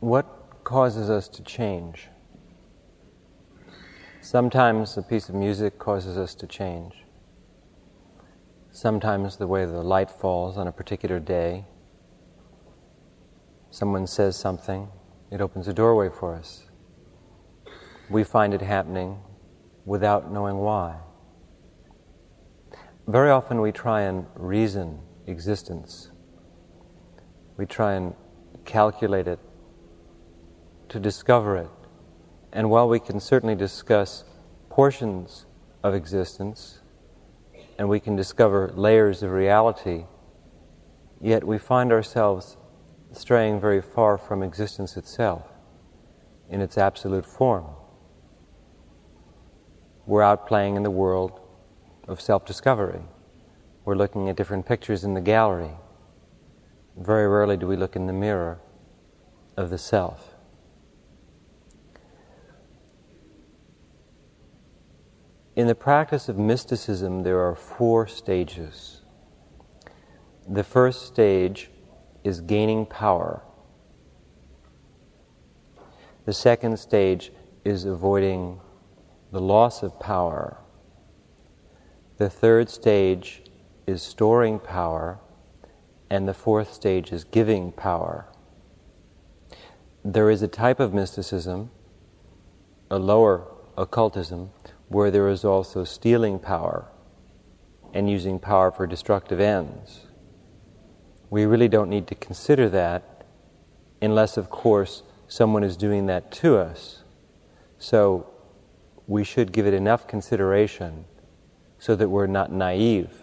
what causes us to change? Sometimes a piece of music causes us to change. Sometimes the way the light falls on a particular day. Someone says something, it opens a doorway for us. We find it happening without knowing why. Very often we try and reason existence. We try and calculate it, to discover it. And while we can certainly discuss portions of existence, and we can discover layers of reality, yet we find ourselves straying very far from existence itself in its absolute form. We're out playing in the world of self discovery. We're looking at different pictures in the gallery. Very rarely do we look in the mirror of the self. In the practice of mysticism, there are four stages. The first stage is gaining power. The second stage is avoiding the loss of power. The third stage is storing power. And the fourth stage is giving power. There is a type of mysticism, a lower occultism, where there is also stealing power and using power for destructive ends. We really don't need to consider that unless, of course, someone is doing that to us. So we should give it enough consideration so that we're not naive.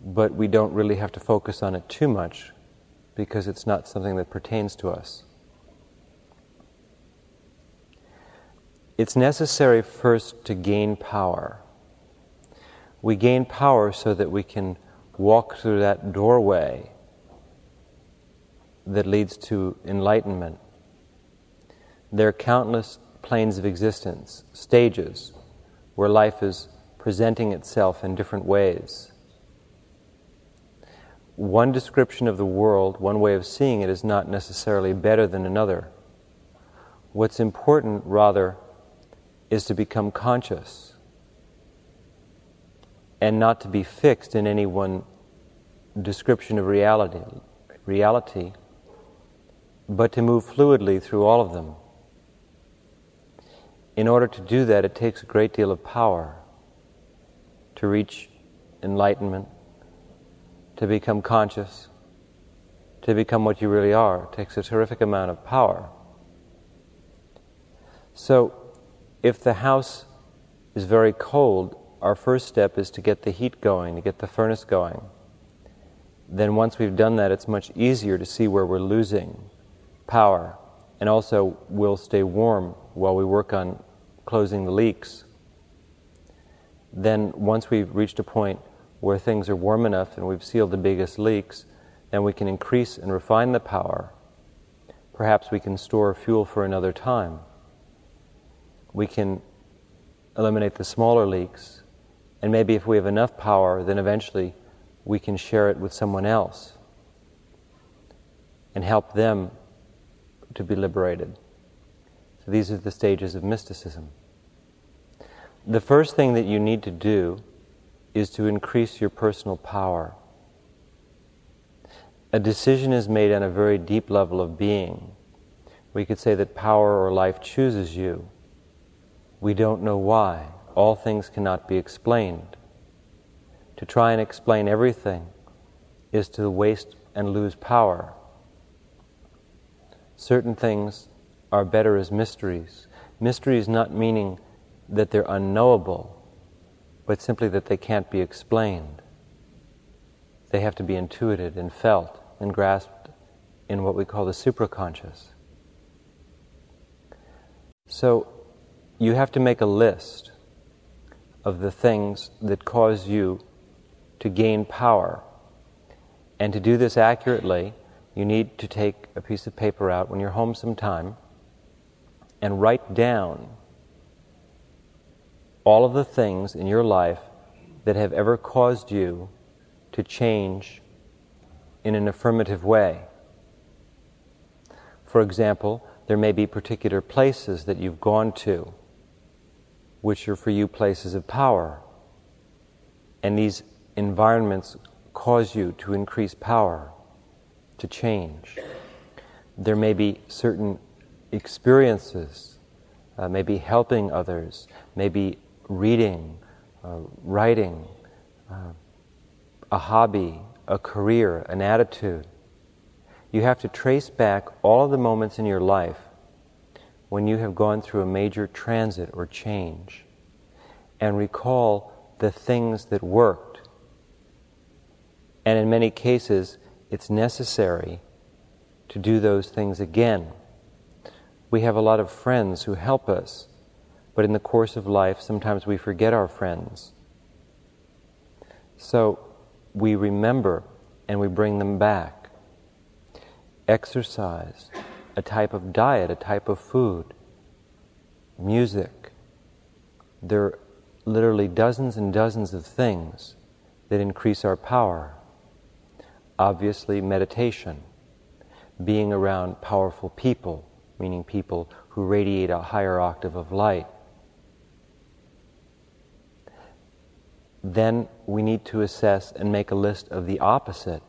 But we don't really have to focus on it too much because it's not something that pertains to us. It's necessary first to gain power. We gain power so that we can walk through that doorway that leads to enlightenment. There are countless planes of existence, stages, where life is presenting itself in different ways. One description of the world, one way of seeing it, is not necessarily better than another. What's important, rather, is to become conscious and not to be fixed in any one description of reality, reality, but to move fluidly through all of them. In order to do that, it takes a great deal of power to reach enlightenment, to become conscious, to become what you really are. It takes a terrific amount of power. So, if the house is very cold, our first step is to get the heat going, to get the furnace going. Then, once we've done that, it's much easier to see where we're losing power. And also, we'll stay warm while we work on closing the leaks. Then, once we've reached a point where things are warm enough and we've sealed the biggest leaks, then we can increase and refine the power. Perhaps we can store fuel for another time we can eliminate the smaller leaks. And maybe if we have enough power, then eventually we can share it with someone else and help them to be liberated. So these are the stages of mysticism. The first thing that you need to do is to increase your personal power. A decision is made on a very deep level of being. We could say that power or life chooses you. We don't know why. All things cannot be explained. To try and explain everything is to waste and lose power. Certain things are better as mysteries. Mysteries not meaning that they're unknowable, but simply that they can't be explained. They have to be intuited and felt and grasped in what we call the supraconscious. So, you have to make a list of the things that cause you to gain power. And to do this accurately, you need to take a piece of paper out when you're home sometime and write down all of the things in your life that have ever caused you to change in an affirmative way. For example, there may be particular places that you've gone to, which are for you places of power. And these environments cause you to increase power, to change. There may be certain experiences, uh, maybe helping others, maybe reading, uh, writing, uh, a hobby, a career, an attitude. You have to trace back all of the moments in your life when you have gone through a major transit or change and recall the things that worked. And in many cases, it's necessary to do those things again. We have a lot of friends who help us, but in the course of life, sometimes we forget our friends. So we remember and we bring them back. Exercise, a type of diet, a type of food, music. There are literally dozens and dozens of things that increase our power. Obviously, meditation, being around powerful people, meaning people who radiate a higher octave of light. Then we need to assess and make a list of the opposite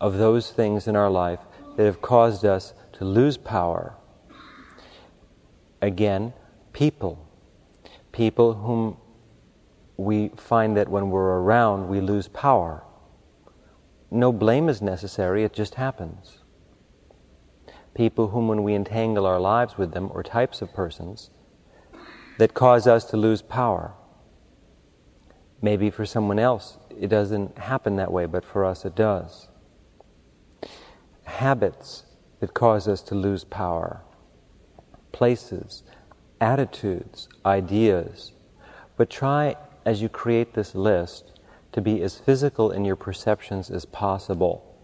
of those things in our life that have caused us to lose power. Again, people. People whom we find that when we're around, we lose power. No blame is necessary, it just happens people whom, when we entangle our lives with them, or types of persons that cause us to lose power. Maybe for someone else it doesn't happen that way, but for us it does. Habits that cause us to lose power, places, attitudes, ideas. But try, as you create this list, to be as physical in your perceptions as possible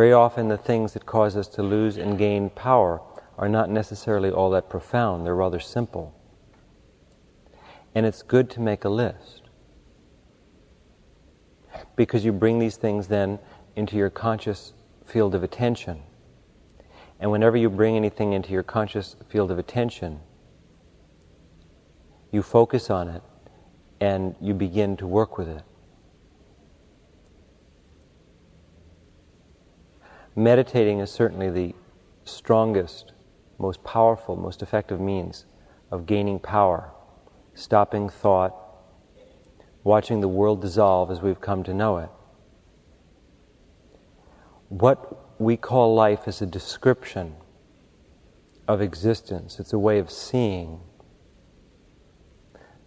very often, the things that cause us to lose and gain power are not necessarily all that profound, they're rather simple. And it's good to make a list. Because you bring these things then into your conscious field of attention. And whenever you bring anything into your conscious field of attention, you focus on it and you begin to work with it. meditating is certainly the strongest, most powerful, most effective means of gaining power, stopping thought, watching the world dissolve as we've come to know it. What we call life is a description of existence, it's a way of seeing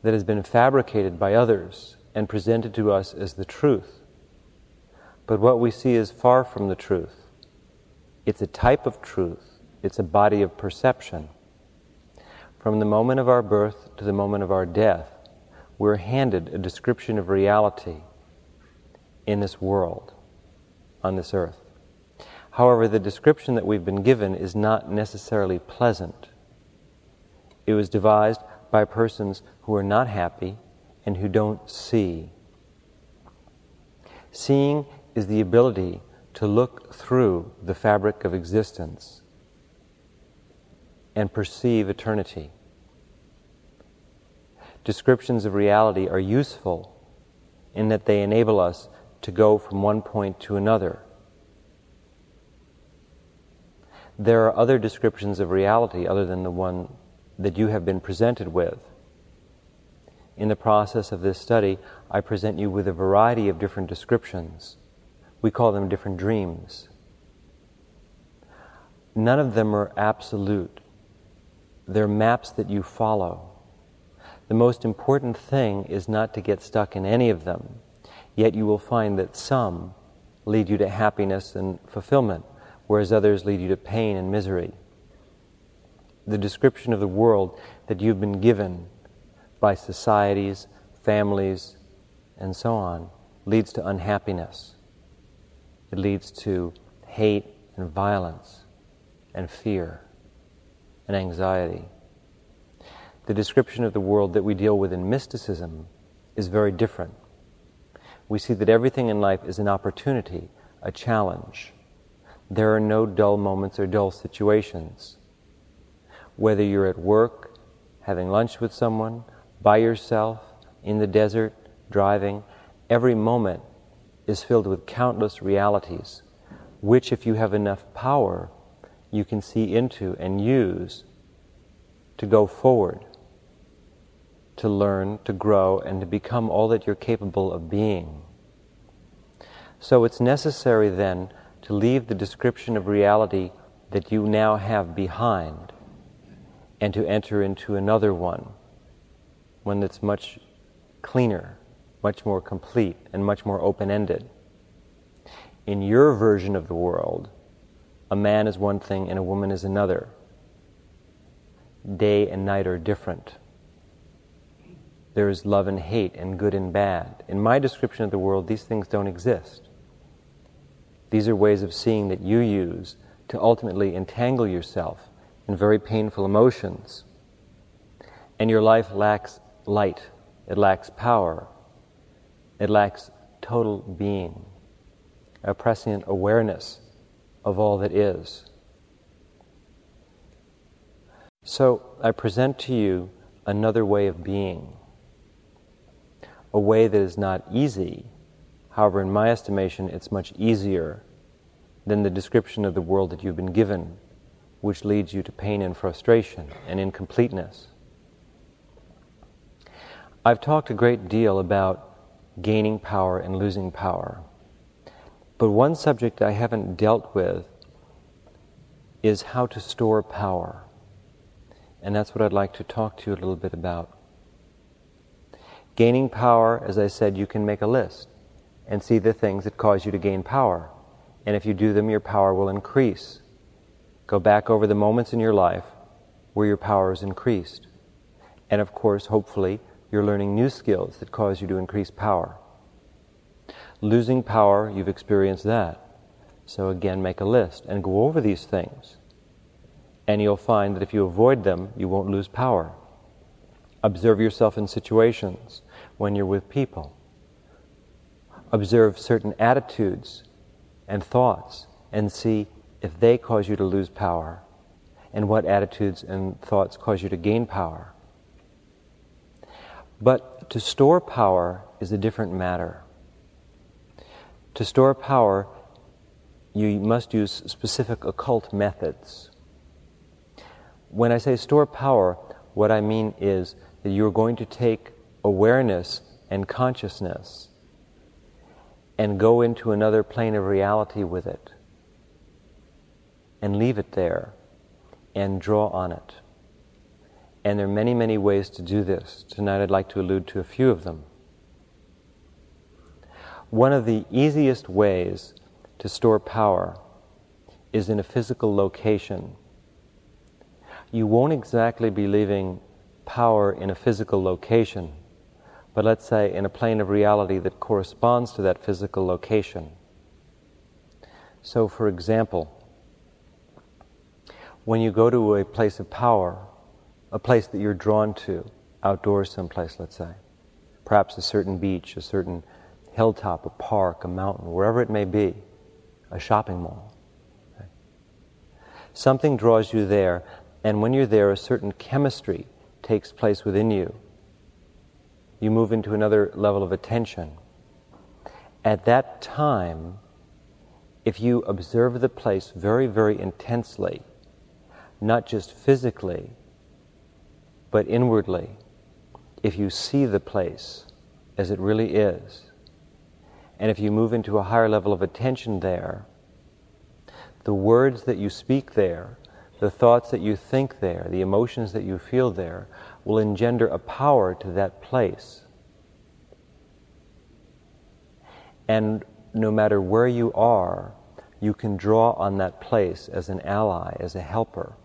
that has been fabricated by others and presented to us as the truth. But what we see is far from the truth. It's a type of truth, it's a body of perception. From the moment of our birth to the moment of our death, we're handed a description of reality in this world, on this earth. However, the description that we've been given is not necessarily pleasant. It was devised by persons who are not happy and who don't see. Seeing is the ability to look through the fabric of existence and perceive eternity. Descriptions of reality are useful in that they enable us to go from one point to another. There are other descriptions of reality other than the one that you have been presented with. In the process of this study, I present you with a variety of different descriptions we call them different dreams. None of them are absolute. They're maps that you follow. The most important thing is not to get stuck in any of them, yet you will find that some lead you to happiness and fulfillment, whereas others lead you to pain and misery. The description of the world that you've been given by societies, families, and so on leads to unhappiness. It leads to hate and violence and fear and anxiety. The description of the world that we deal with in mysticism is very different. We see that everything in life is an opportunity, a challenge. There are no dull moments or dull situations. Whether you're at work, having lunch with someone, by yourself, in the desert, driving, every moment is filled with countless realities, which, if you have enough power, you can see into and use to go forward, to learn, to grow, and to become all that you're capable of being. So it's necessary then to leave the description of reality that you now have behind and to enter into another one, one that's much cleaner, much more complete, and much more open ended. In your version of the world, a man is one thing and a woman is another. Day and night are different. There is love and hate and good and bad. In my description of the world, these things don't exist. These are ways of seeing that you use to ultimately entangle yourself in very painful emotions. And your life lacks light, it lacks power, it lacks total being, a prescient awareness of all that is. So I present to you another way of being, a way that is not easy However, in my estimation, it's much easier than the description of the world that you've been given, which leads you to pain and frustration and incompleteness. I've talked a great deal about gaining power and losing power. But one subject I haven't dealt with is how to store power. And that's what I'd like to talk to you a little bit about. Gaining power, as I said, you can make a list and see the things that cause you to gain power. And if you do them, your power will increase. Go back over the moments in your life where your power is increased. And of course, hopefully, you're learning new skills that cause you to increase power. Losing power, you've experienced that. So again, make a list and go over these things. And you'll find that if you avoid them, you won't lose power. Observe yourself in situations when you're with people observe certain attitudes and thoughts and see if they cause you to lose power and what attitudes and thoughts cause you to gain power. But to store power is a different matter. To store power, you must use specific occult methods. When I say store power, what I mean is that you're going to take awareness and consciousness and go into another plane of reality with it and leave it there and draw on it. And there are many, many ways to do this. Tonight I'd like to allude to a few of them. One of the easiest ways to store power is in a physical location. You won't exactly be leaving power in a physical location but let's say in a plane of reality that corresponds to that physical location. So, for example, when you go to a place of power, a place that you're drawn to, outdoors someplace, let's say, perhaps a certain beach, a certain hilltop, a park, a mountain, wherever it may be, a shopping mall. Something draws you there, and when you're there, a certain chemistry takes place within you you move into another level of attention. At that time, if you observe the place very, very intensely, not just physically, but inwardly, if you see the place as it really is, and if you move into a higher level of attention there, the words that you speak there, the thoughts that you think there, the emotions that you feel there, will engender a power to that place. And no matter where you are, you can draw on that place as an ally, as a helper.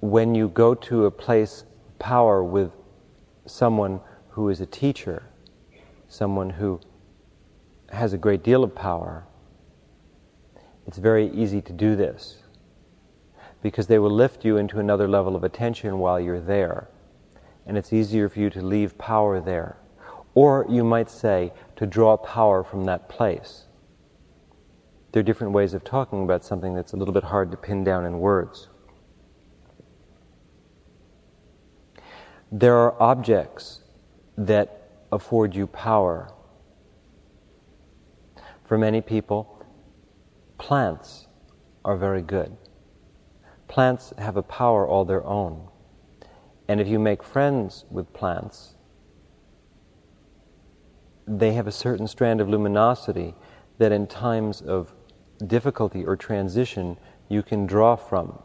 When you go to a place power with someone who is a teacher, someone who has a great deal of power, it's very easy to do this because they will lift you into another level of attention while you're there. And it's easier for you to leave power there. Or you might say, to draw power from that place. There are different ways of talking about something that's a little bit hard to pin down in words. There are objects that afford you power. For many people, plants are very good. Plants have a power all their own. And if you make friends with plants, they have a certain strand of luminosity that in times of difficulty or transition you can draw from.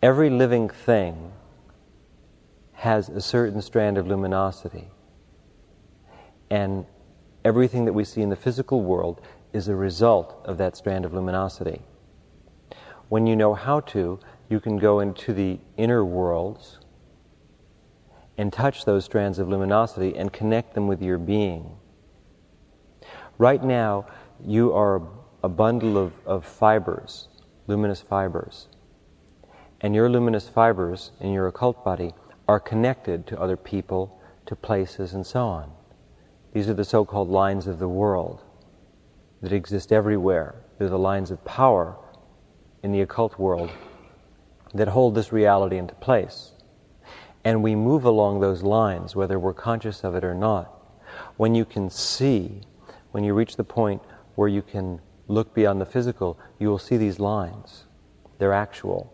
Every living thing has a certain strand of luminosity. And everything that we see in the physical world is a result of that strand of luminosity. When you know how to, you can go into the inner worlds and touch those strands of luminosity and connect them with your being. Right now, you are a bundle of, of fibers, luminous fibers. And your luminous fibers in your occult body are connected to other people, to places, and so on. These are the so called lines of the world that exist everywhere. They're the lines of power in the occult world that hold this reality into place. And we move along those lines, whether we're conscious of it or not. When you can see, when you reach the point where you can look beyond the physical, you will see these lines. They're actual.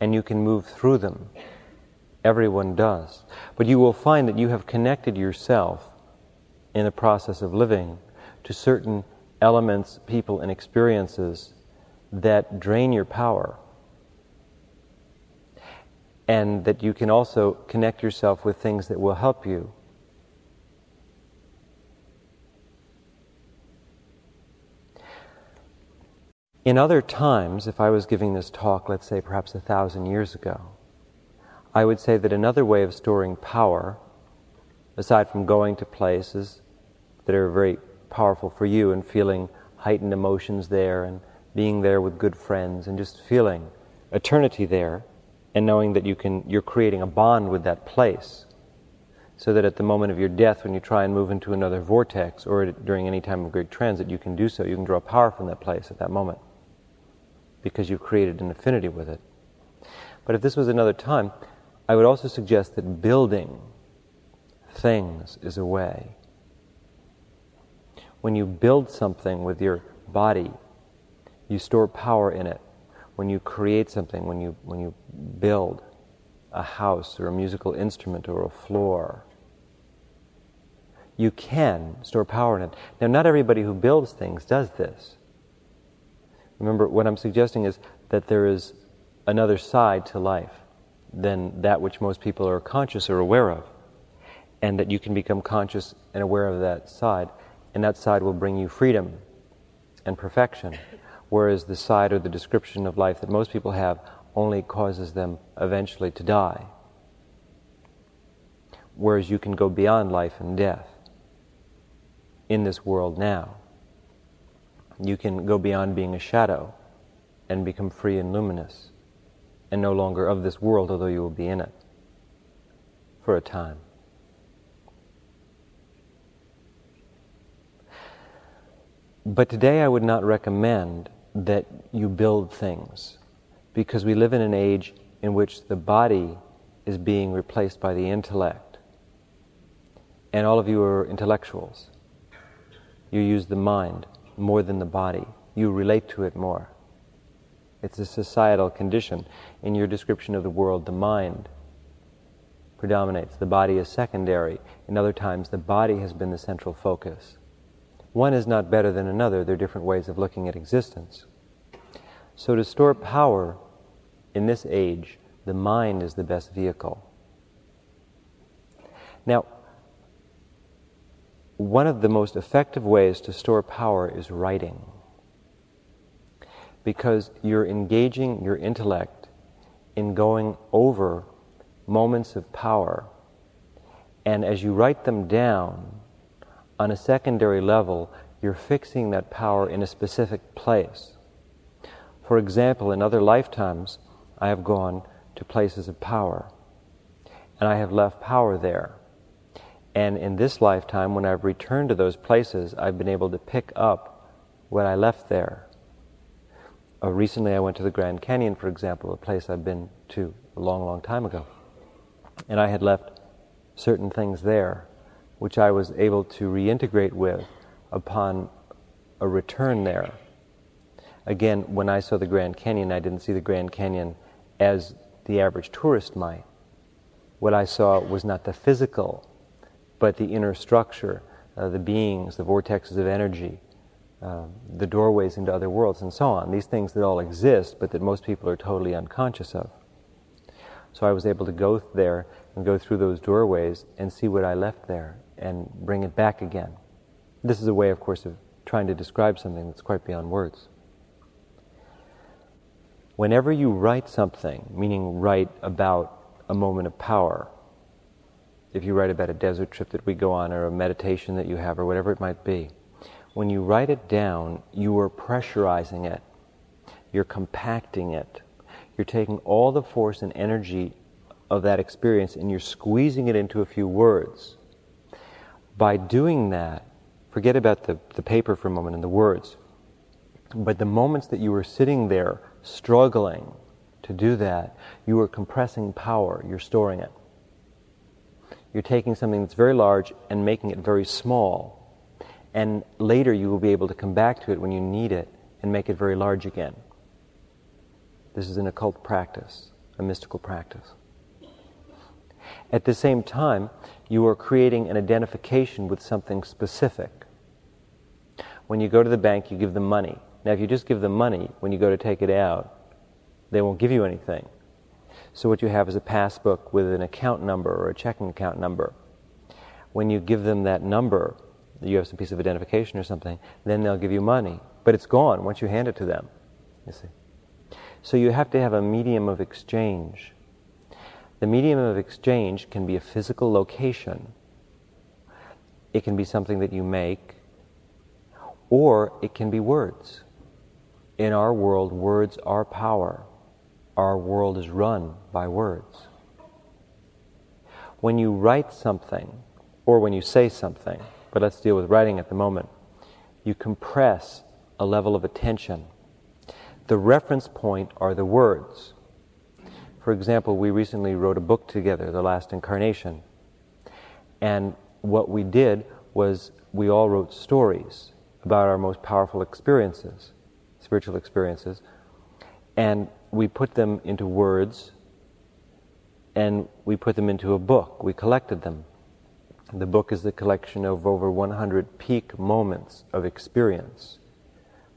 And you can move through them. Everyone does. But you will find that you have connected yourself in the process of living to certain elements, people, and experiences that drain your power and that you can also connect yourself with things that will help you. In other times, if I was giving this talk, let's say perhaps a thousand years ago, I would say that another way of storing power, aside from going to places that are very powerful for you and feeling heightened emotions there and being there with good friends and just feeling eternity there, and knowing that you can, you're creating a bond with that place. So that at the moment of your death, when you try and move into another vortex, or during any time of great transit, you can do so. You can draw power from that place at that moment because you've created an affinity with it. But if this was another time, I would also suggest that building things is a way. When you build something with your body, you store power in it when you create something, when you, when you build a house or a musical instrument or a floor, you can store power in it. Now, not everybody who builds things does this. Remember, what I'm suggesting is that there is another side to life than that which most people are conscious or aware of, and that you can become conscious and aware of that side, and that side will bring you freedom and perfection whereas the side or the description of life that most people have only causes them eventually to die. Whereas you can go beyond life and death in this world now. You can go beyond being a shadow and become free and luminous and no longer of this world, although you will be in it for a time. But today I would not recommend that you build things because we live in an age in which the body is being replaced by the intellect. And all of you are intellectuals. You use the mind more than the body, you relate to it more. It's a societal condition. In your description of the world, the mind predominates, the body is secondary. In other times, the body has been the central focus. One is not better than another, they're different ways of looking at existence. So, to store power in this age, the mind is the best vehicle. Now, one of the most effective ways to store power is writing. Because you're engaging your intellect in going over moments of power. And as you write them down, on a secondary level, you're fixing that power in a specific place. For example, in other lifetimes, I have gone to places of power, and I have left power there And in this lifetime, when I've returned to those places, I've been able to pick up what I left there. Uh, recently, I went to the Grand Canyon, for example, a place I've been to a long, long time ago. And I had left certain things there, which I was able to reintegrate with upon a return there. Again, when I saw the Grand Canyon, I didn't see the Grand Canyon as the average tourist might. What I saw was not the physical but the inner structure, uh, the beings, the vortexes of energy, uh, the doorways into other worlds, and so on. These things that all exist, but that most people are totally unconscious of. So I was able to go there and go through those doorways and see what I left there and bring it back again. This is a way, of course, of trying to describe something that's quite beyond words. Whenever you write something, meaning write about a moment of power, if you write about a desert trip that we go on or a meditation that you have or whatever it might be, when you write it down, you are pressurizing it, you're compacting it, you're taking all the force and energy of that experience and you're squeezing it into a few words. By doing that, forget about the, the paper for a moment and the words, but the moments that you were sitting there struggling to do that, you are compressing power, you're storing it you're taking something that's very large and making it very small. And later you will be able to come back to it when you need it and make it very large again. This is an occult practice, a mystical practice. At the same time, you are creating an identification with something specific. When you go to the bank, you give them money. Now, if you just give them money when you go to take it out, they won't give you anything. So what you have is a passbook with an account number or a checking account number. When you give them that number, you have some piece of identification or something, then they'll give you money. But it's gone once you hand it to them. You see. So you have to have a medium of exchange. The medium of exchange can be a physical location. It can be something that you make, or it can be words. In our world, words are power our world is run by words. When you write something, or when you say something, but let's deal with writing at the moment, you compress a level of attention. The reference point are the words. For example, we recently wrote a book together, The Last Incarnation. And what we did was we all wrote stories about our most powerful experiences, spiritual experiences. And we put them into words and we put them into a book. We collected them. The book is the collection of over 100 peak moments of experience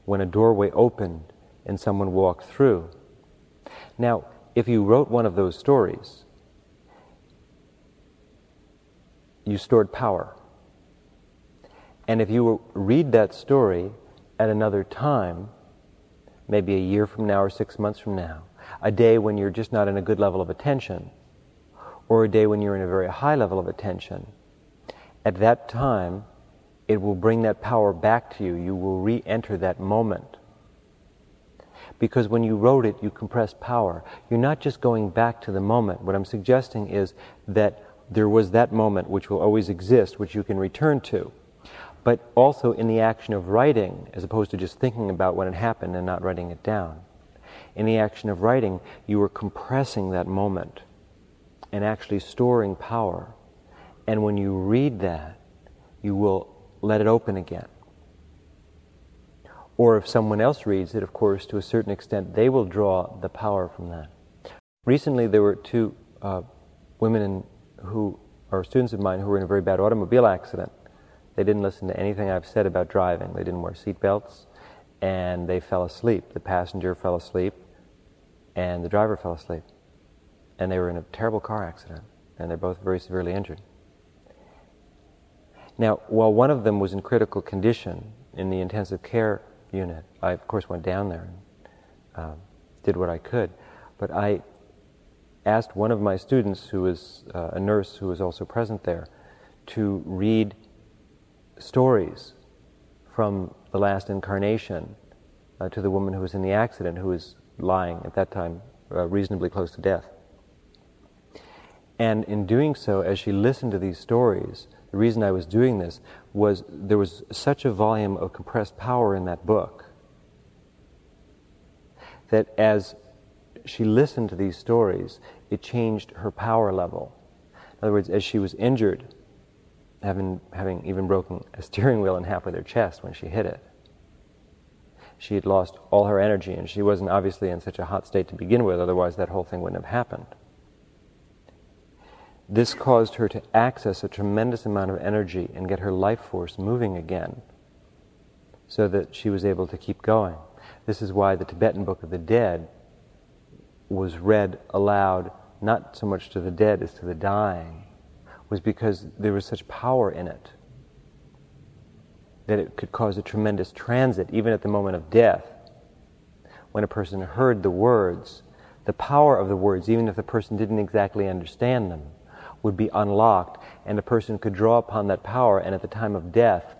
when a doorway opened and someone walked through. Now, if you wrote one of those stories, you stored power. And if you read that story at another time, maybe a year from now or six months from now, a day when you're just not in a good level of attention, or a day when you're in a very high level of attention, at that time, it will bring that power back to you. You will re enter that moment. Because when you wrote it, you compressed power. You're not just going back to the moment. What I'm suggesting is that there was that moment which will always exist, which you can return to but also in the action of writing, as opposed to just thinking about when it happened and not writing it down. In the action of writing, you are compressing that moment and actually storing power. And when you read that, you will let it open again. Or if someone else reads it, of course, to a certain extent, they will draw the power from that. Recently, there were two uh, women in, who are students of mine who were in a very bad automobile accident. They didn't listen to anything I've said about driving. They didn't wear seatbelts, and they fell asleep. The passenger fell asleep, and the driver fell asleep. And they were in a terrible car accident, and they're both very severely injured. Now, while one of them was in critical condition in the intensive care unit, I, of course, went down there and uh, did what I could. But I asked one of my students, who was uh, a nurse who was also present there, to read stories from the last incarnation uh, to the woman who was in the accident, who was lying at that time uh, reasonably close to death. And in doing so, as she listened to these stories, the reason I was doing this was there was such a volume of compressed power in that book that as she listened to these stories, it changed her power level. In other words, as she was injured, having, having even broken a steering wheel in half with her chest when she hit it, she had lost all her energy, and she wasn't obviously in such a hot state to begin with, otherwise, that whole thing wouldn't have happened. This caused her to access a tremendous amount of energy and get her life force moving again so that she was able to keep going. This is why the Tibetan Book of the Dead was read aloud, not so much to the dead as to the dying, was because there was such power in it that it could cause a tremendous transit, even at the moment of death. When a person heard the words, the power of the words, even if the person didn't exactly understand them, would be unlocked, and a person could draw upon that power, and at the time of death,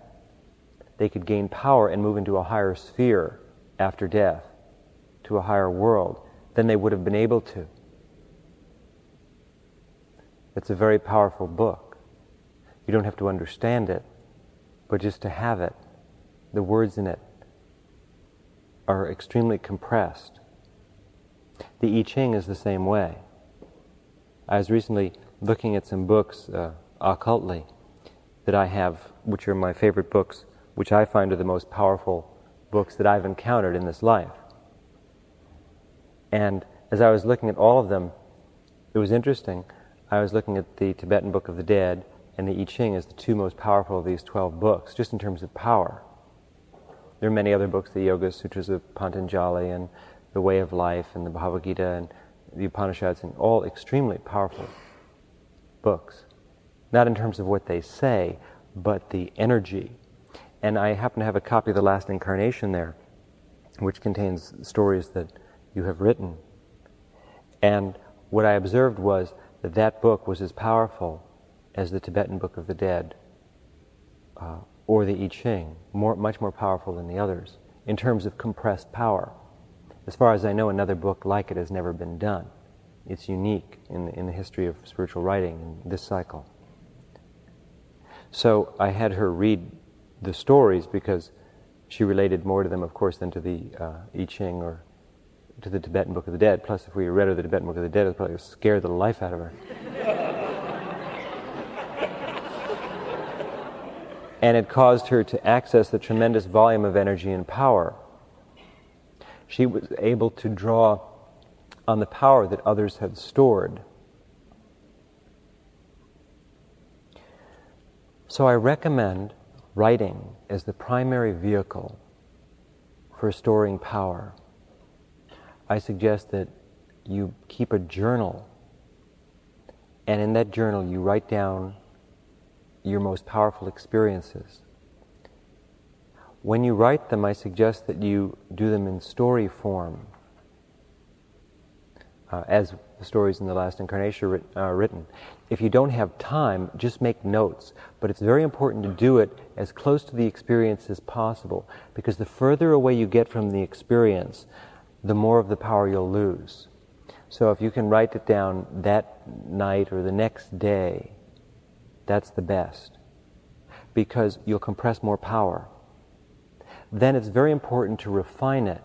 they could gain power and move into a higher sphere after death, to a higher world, than they would have been able to. It's a very powerful book. You don't have to understand it, but just to have it. The words in it are extremely compressed. The I Ching is the same way. I was recently looking at some books uh, occultly that I have, which are my favorite books, which I find are the most powerful books that I've encountered in this life. And as I was looking at all of them, it was interesting. I was looking at the Tibetan Book of the Dead and the I Ching as the two most powerful of these 12 books, just in terms of power. There are many other books, the Yoga Sutras of Patanjali and the Way of Life and the Bhagavad Gita and the Upanishads, and all extremely powerful books. Not in terms of what they say, but the energy. And I happen to have a copy of The Last Incarnation there, which contains stories that you have written. And what I observed was that that book was as powerful as the Tibetan Book of the Dead uh, or the I Ching, more, much more powerful than the others in terms of compressed power. As far as I know, another book like it has never been done. It's unique in, in the history of spiritual writing in this cycle. So I had her read the stories because she related more to them, of course, than to the uh, I Ching or to the Tibetan Book of the Dead. Plus, if we read her the Tibetan Book of the Dead, it would probably scare the life out of her. and it caused her to access the tremendous volume of energy and power. She was able to draw on the power that others had stored. So I recommend writing as the primary vehicle for storing power. I suggest that you keep a journal, and in that journal, you write down your most powerful experiences. When you write them, I suggest that you do them in story form uh, as the stories in the last incarnation are uh, written. If you don't have time, just make notes. But it's very important to do it as close to the experience as possible, because the further away you get from the experience, the more of the power you'll lose. So if you can write it down that night or the next day, that's the best, because you'll compress more power. Then it's very important to refine it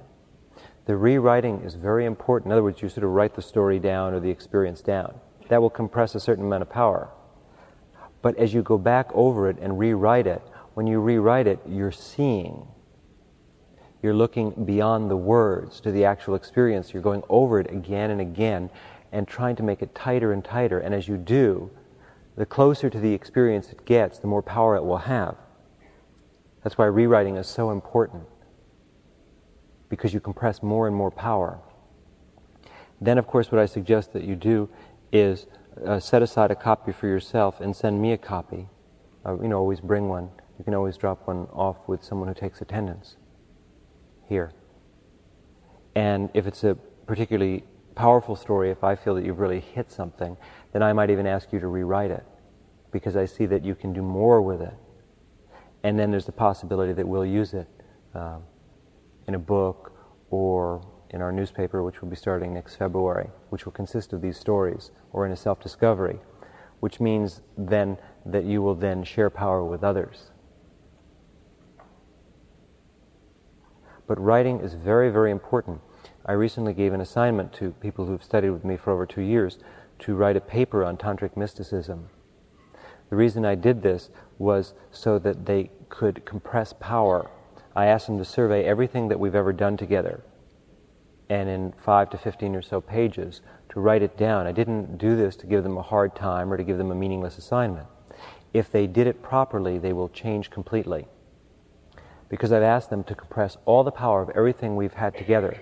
the rewriting is very important. In other words, you sort of write the story down or the experience down. That will compress a certain amount of power. But as you go back over it and rewrite it, when you rewrite it, you're seeing. You're looking beyond the words to the actual experience. You're going over it again and again and trying to make it tighter and tighter. And as you do, the closer to the experience it gets, the more power it will have. That's why rewriting is so important because you compress more and more power. Then, of course, what I suggest that you do is uh, set aside a copy for yourself and send me a copy. Uh, you know, always bring one. You can always drop one off with someone who takes attendance here. And if it's a particularly powerful story, if I feel that you've really hit something, then I might even ask you to rewrite it because I see that you can do more with it. And then there's the possibility that we'll use it. Um, in a book or in our newspaper, which will be starting next February, which will consist of these stories, or in a self discovery, which means then that you will then share power with others. But writing is very, very important. I recently gave an assignment to people who've studied with me for over two years to write a paper on tantric mysticism. The reason I did this was so that they could compress power. I asked them to survey everything that we've ever done together, and in five to fifteen or so pages, to write it down. I didn't do this to give them a hard time or to give them a meaningless assignment. If they did it properly, they will change completely. Because I've asked them to compress all the power of everything we've had together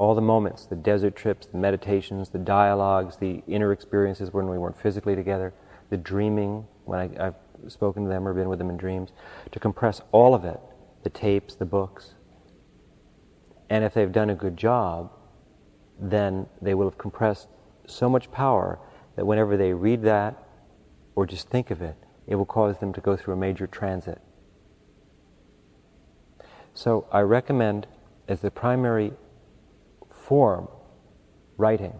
all the moments the desert trips, the meditations, the dialogues, the inner experiences when we weren't physically together, the dreaming when I, have spoken to them or been with them in dreams, to compress all of it the tapes, the books. And if they've done a good job, then they will have compressed so much power that whenever they read that or just think of it, it will cause them to go through a major transit. So I recommend as the primary form writing.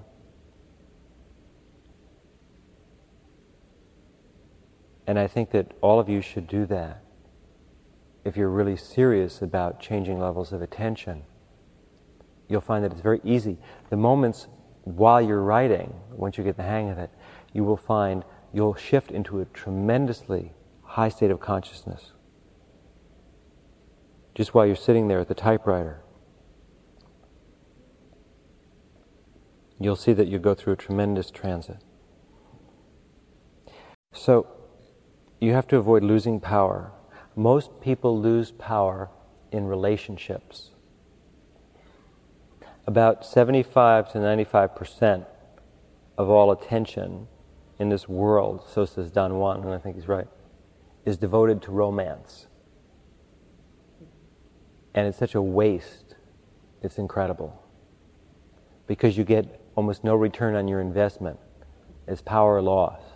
And I think that all of you should do that if you're really serious about changing levels of attention. You'll find that it's very easy. The moments while you're writing, once you get the hang of it, you will find you'll shift into a tremendously high state of consciousness. Just while you're sitting there at the typewriter. you'll see that you go through a tremendous transit. So, you have to avoid losing power. Most people lose power in relationships. About 75 to 95 percent of all attention in this world, so says Don Juan, and I think he's right, is devoted to romance. And it's such a waste, it's incredible. Because you get almost no return on your investment it's power lost.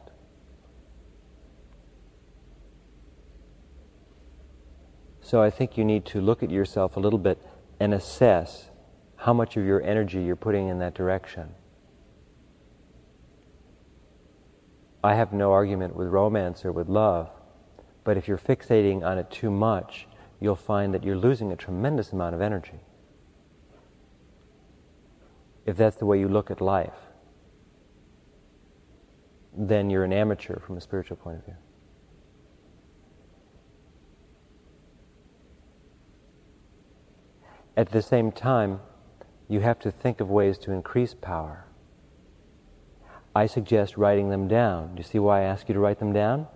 So I think you need to look at yourself a little bit and assess how much of your energy you're putting in that direction. I have no argument with romance or with love, but if you're fixating on it too much, you'll find that you're losing a tremendous amount of energy if that's the way you look at life, then you're an amateur from a spiritual point of view. At the same time, you have to think of ways to increase power. I suggest writing them down. Do you see why I ask you to write them down?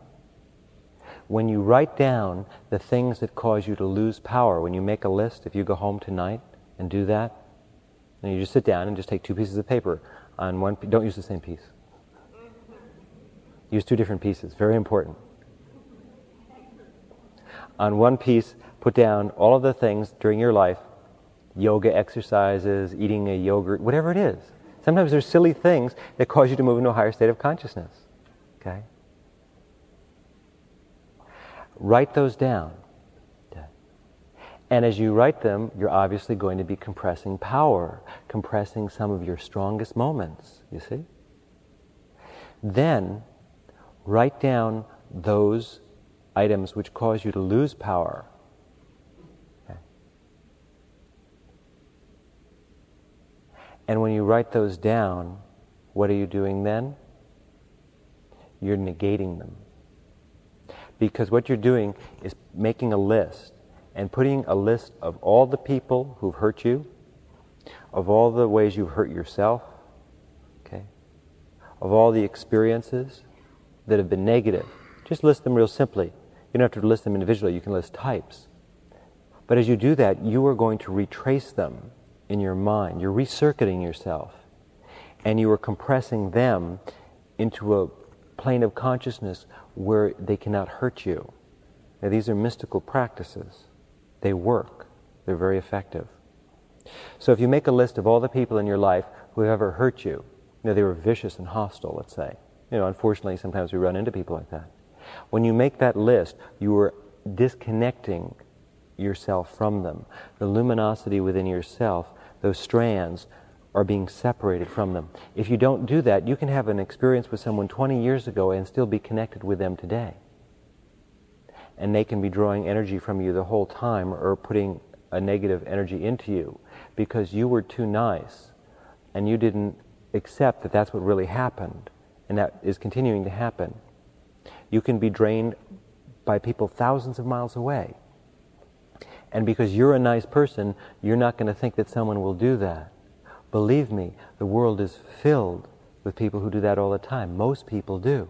When you write down the things that cause you to lose power, when you make a list, if you go home tonight and do that, and you just sit down and just take two pieces of paper on one. Don't use the same piece. Use two different pieces. Very important. On one piece, put down all of the things during your life yoga exercises, eating a yogurt, whatever it is. Sometimes there's silly things that cause you to move into a higher state of consciousness. Okay? Write those down. And as you write them, you're obviously going to be compressing power, compressing some of your strongest moments, you see? Then write down those items which cause you to lose power. And when you write those down, what are you doing then? You're negating them. Because what you're doing is making a list and putting a list of all the people who've hurt you, of all the ways you've hurt yourself, okay, of all the experiences that have been negative. Just list them real simply. You don't have to list them individually, you can list types. But as you do that, you are going to retrace them in your mind. You're recircuiting yourself. And you are compressing them into a plane of consciousness where they cannot hurt you. Now, these are mystical practices. They work, they're very effective. So if you make a list of all the people in your life who have ever hurt you, you know, they were vicious and hostile, let's say. You know, unfortunately, sometimes we run into people like that. When you make that list, you are disconnecting yourself from them. The luminosity within yourself, those strands, are being separated from them. If you don't do that, you can have an experience with someone 20 years ago and still be connected with them today. And they can be drawing energy from you the whole time or putting a negative energy into you because you were too nice and you didn't accept that that's what really happened and that is continuing to happen. You can be drained by people thousands of miles away. And because you're a nice person, you're not going to think that someone will do that. Believe me, the world is filled with people who do that all the time. Most people do.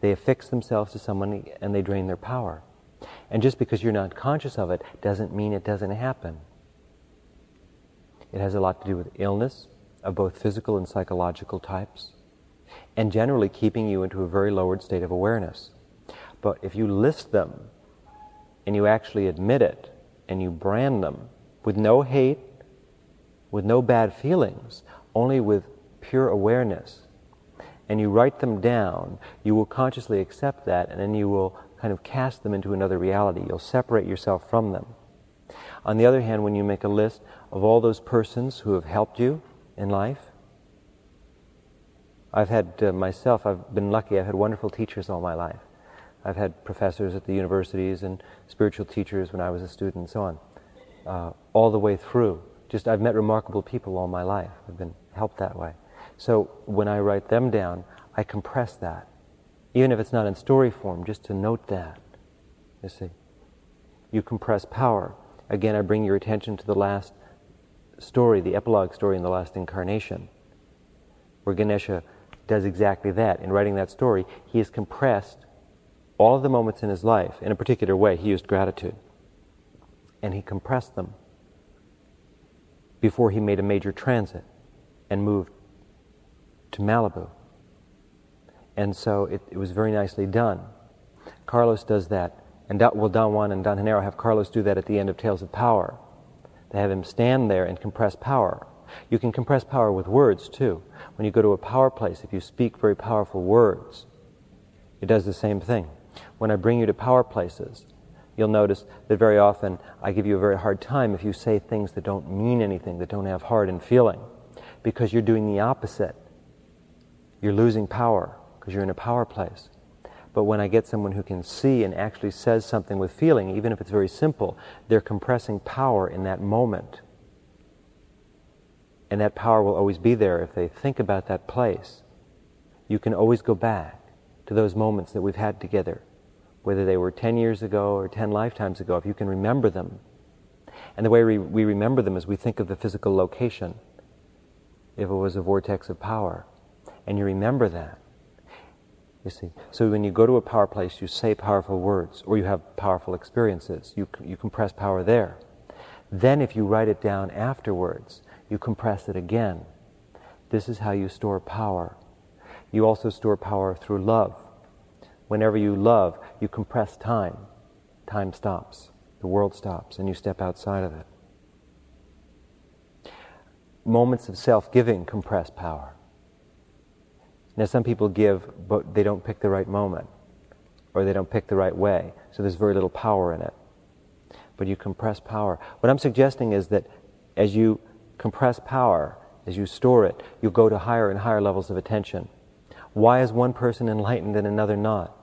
They affix themselves to someone and they drain their power. And just because you're not conscious of it doesn't mean it doesn't happen. It has a lot to do with illness of both physical and psychological types, and generally keeping you into a very lowered state of awareness. But if you list them and you actually admit it and you brand them with no hate, with no bad feelings, only with pure awareness, and you write them down, you will consciously accept that and then you will kind of cast them into another reality. You'll separate yourself from them. On the other hand, when you make a list of all those persons who have helped you in life, I've had uh, myself, I've been lucky, I've had wonderful teachers all my life. I've had professors at the universities and spiritual teachers when I was a student and so on, uh, all the way through. Just I've met remarkable people all my life. I've been helped that way. So when I write them down, I compress that, even if it's not in story form, just to note that. You see, you compress power. Again, I bring your attention to the last story, the epilogue story in the last incarnation, where Ganesha does exactly that. In writing that story, he has compressed all of the moments in his life in a particular way. He used gratitude. And he compressed them before he made a major transit and moved to Malibu. And so it, it was very nicely done. Carlos does that. And well, Don Juan and Don Genaro have Carlos do that at the end of Tales of Power. They have him stand there and compress power. You can compress power with words too. When you go to a power place, if you speak very powerful words, it does the same thing. When I bring you to power places, you'll notice that very often I give you a very hard time if you say things that don't mean anything, that don't have heart and feeling, because you're doing the opposite. You're losing power because you're in a power place. But when I get someone who can see and actually says something with feeling, even if it's very simple, they're compressing power in that moment. And that power will always be there if they think about that place. You can always go back to those moments that we've had together whether they were 10 years ago or 10 lifetimes ago, if you can remember them. And the way we, we remember them is we think of the physical location, if it was a vortex of power. And you remember that. You see. So when you go to a power place, you say powerful words, or you have powerful experiences. You, you compress power there. Then, if you write it down afterwards, you compress it again. This is how you store power. You also store power through love. Whenever you love, you compress time. Time stops. The world stops, and you step outside of it. Moments of self giving compress power. Now, some people give, but they don't pick the right moment, or they don't pick the right way, so there's very little power in it. But you compress power. What I'm suggesting is that as you compress power, as you store it, you go to higher and higher levels of attention. Why is one person enlightened and another not?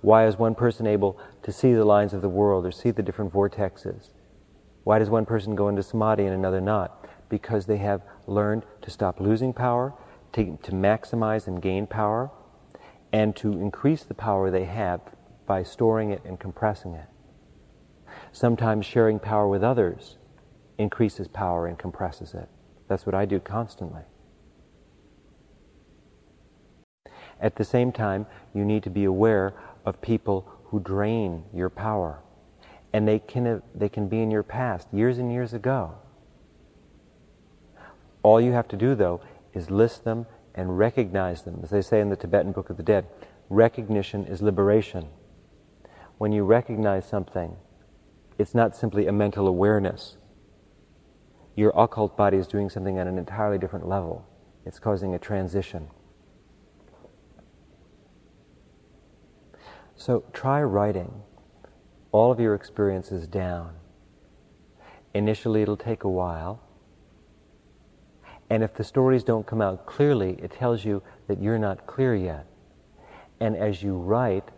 Why is one person able to see the lines of the world or see the different vortexes? Why does one person go into samadhi and another not? Because they have learned to stop losing power, to, to maximize and gain power, and to increase the power they have by storing it and compressing it. Sometimes sharing power with others increases power and compresses it. That's what I do constantly. At the same time, you need to be aware of people who drain your power. And they can, they can be in your past, years and years ago. All you have to do, though, is list them and recognize them. As they say in the Tibetan Book of the Dead, recognition is liberation. When you recognize something, it's not simply a mental awareness. Your occult body is doing something at an entirely different level. It's causing a transition. So try writing all of your experiences down. Initially, it'll take a while. And if the stories don't come out clearly, it tells you that you're not clear yet. And as you write,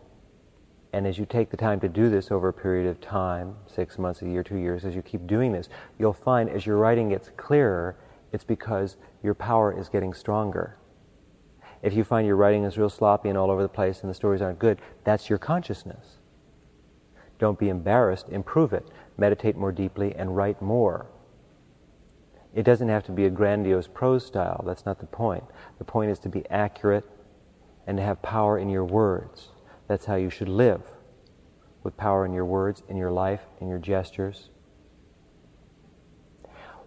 and as you take the time to do this over a period of time, six months, a year, two years, as you keep doing this, you'll find as your writing gets clearer, it's because your power is getting stronger. If you find your writing is real sloppy and all over the place and the stories aren't good, that's your consciousness. Don't be embarrassed, improve it. Meditate more deeply and write more. It doesn't have to be a grandiose prose style, that's not the point. The point is to be accurate and to have power in your words. That's how you should live, with power in your words, in your life, in your gestures.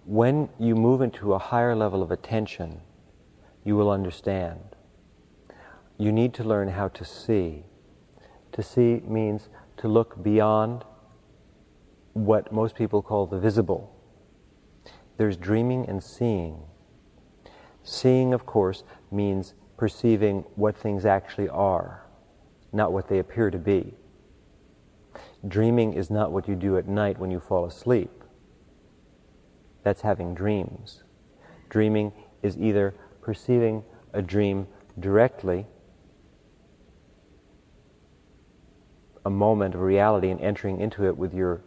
When you move into a higher level of attention, you will understand. You need to learn how to see. To see means to look beyond what most people call the visible. There's dreaming and seeing. Seeing, of course, means perceiving what things actually are, not what they appear to be. Dreaming is not what you do at night when you fall asleep. That's having dreams. Dreaming is either perceiving a dream directly, a moment of reality, and entering into it with your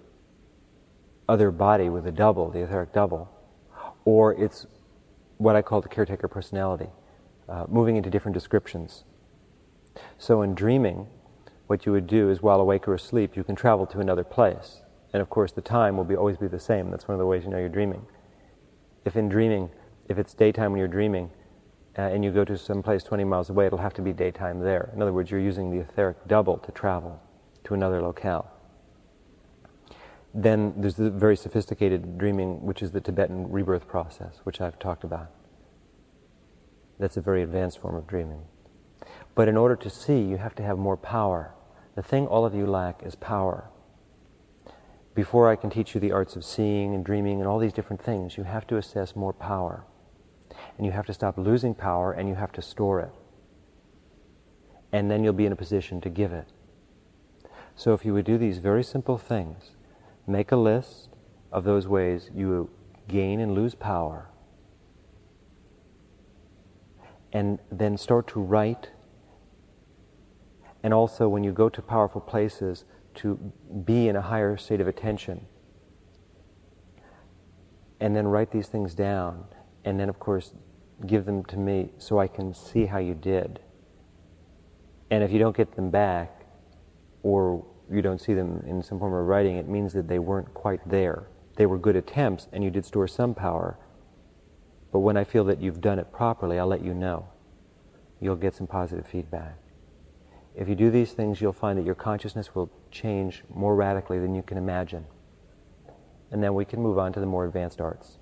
other body, with a double, the etheric double, or it's what I call the caretaker personality, uh, moving into different descriptions. So in dreaming, what you would do is while awake or asleep, you can travel to another place. And of course, the time will be, always be the same. That's one of the ways you know you're dreaming. If in dreaming, if it's daytime when you're dreaming, uh, and you go to some place 20 miles away, it'll have to be daytime there. In other words, you're using the etheric double to travel to another locale. Then there's the very sophisticated dreaming, which is the Tibetan rebirth process, which I've talked about. That's a very advanced form of dreaming. But in order to see, you have to have more power. The thing all of you lack is power. Before I can teach you the arts of seeing and dreaming and all these different things, you have to assess more power. And you have to stop losing power and you have to store it. And then you'll be in a position to give it. So if you would do these very simple things, make a list of those ways you gain and lose power, and then start to write. And also, when you go to powerful places, to be in a higher state of attention. And then write these things down. And then, of course, give them to me so I can see how you did. And if you don't get them back, or you don't see them in some form of writing, it means that they weren't quite there. They were good attempts and you did store some power. But when I feel that you've done it properly, I'll let you know. You'll get some positive feedback. If you do these things, you'll find that your consciousness will change more radically than you can imagine. And then we can move on to the more advanced arts.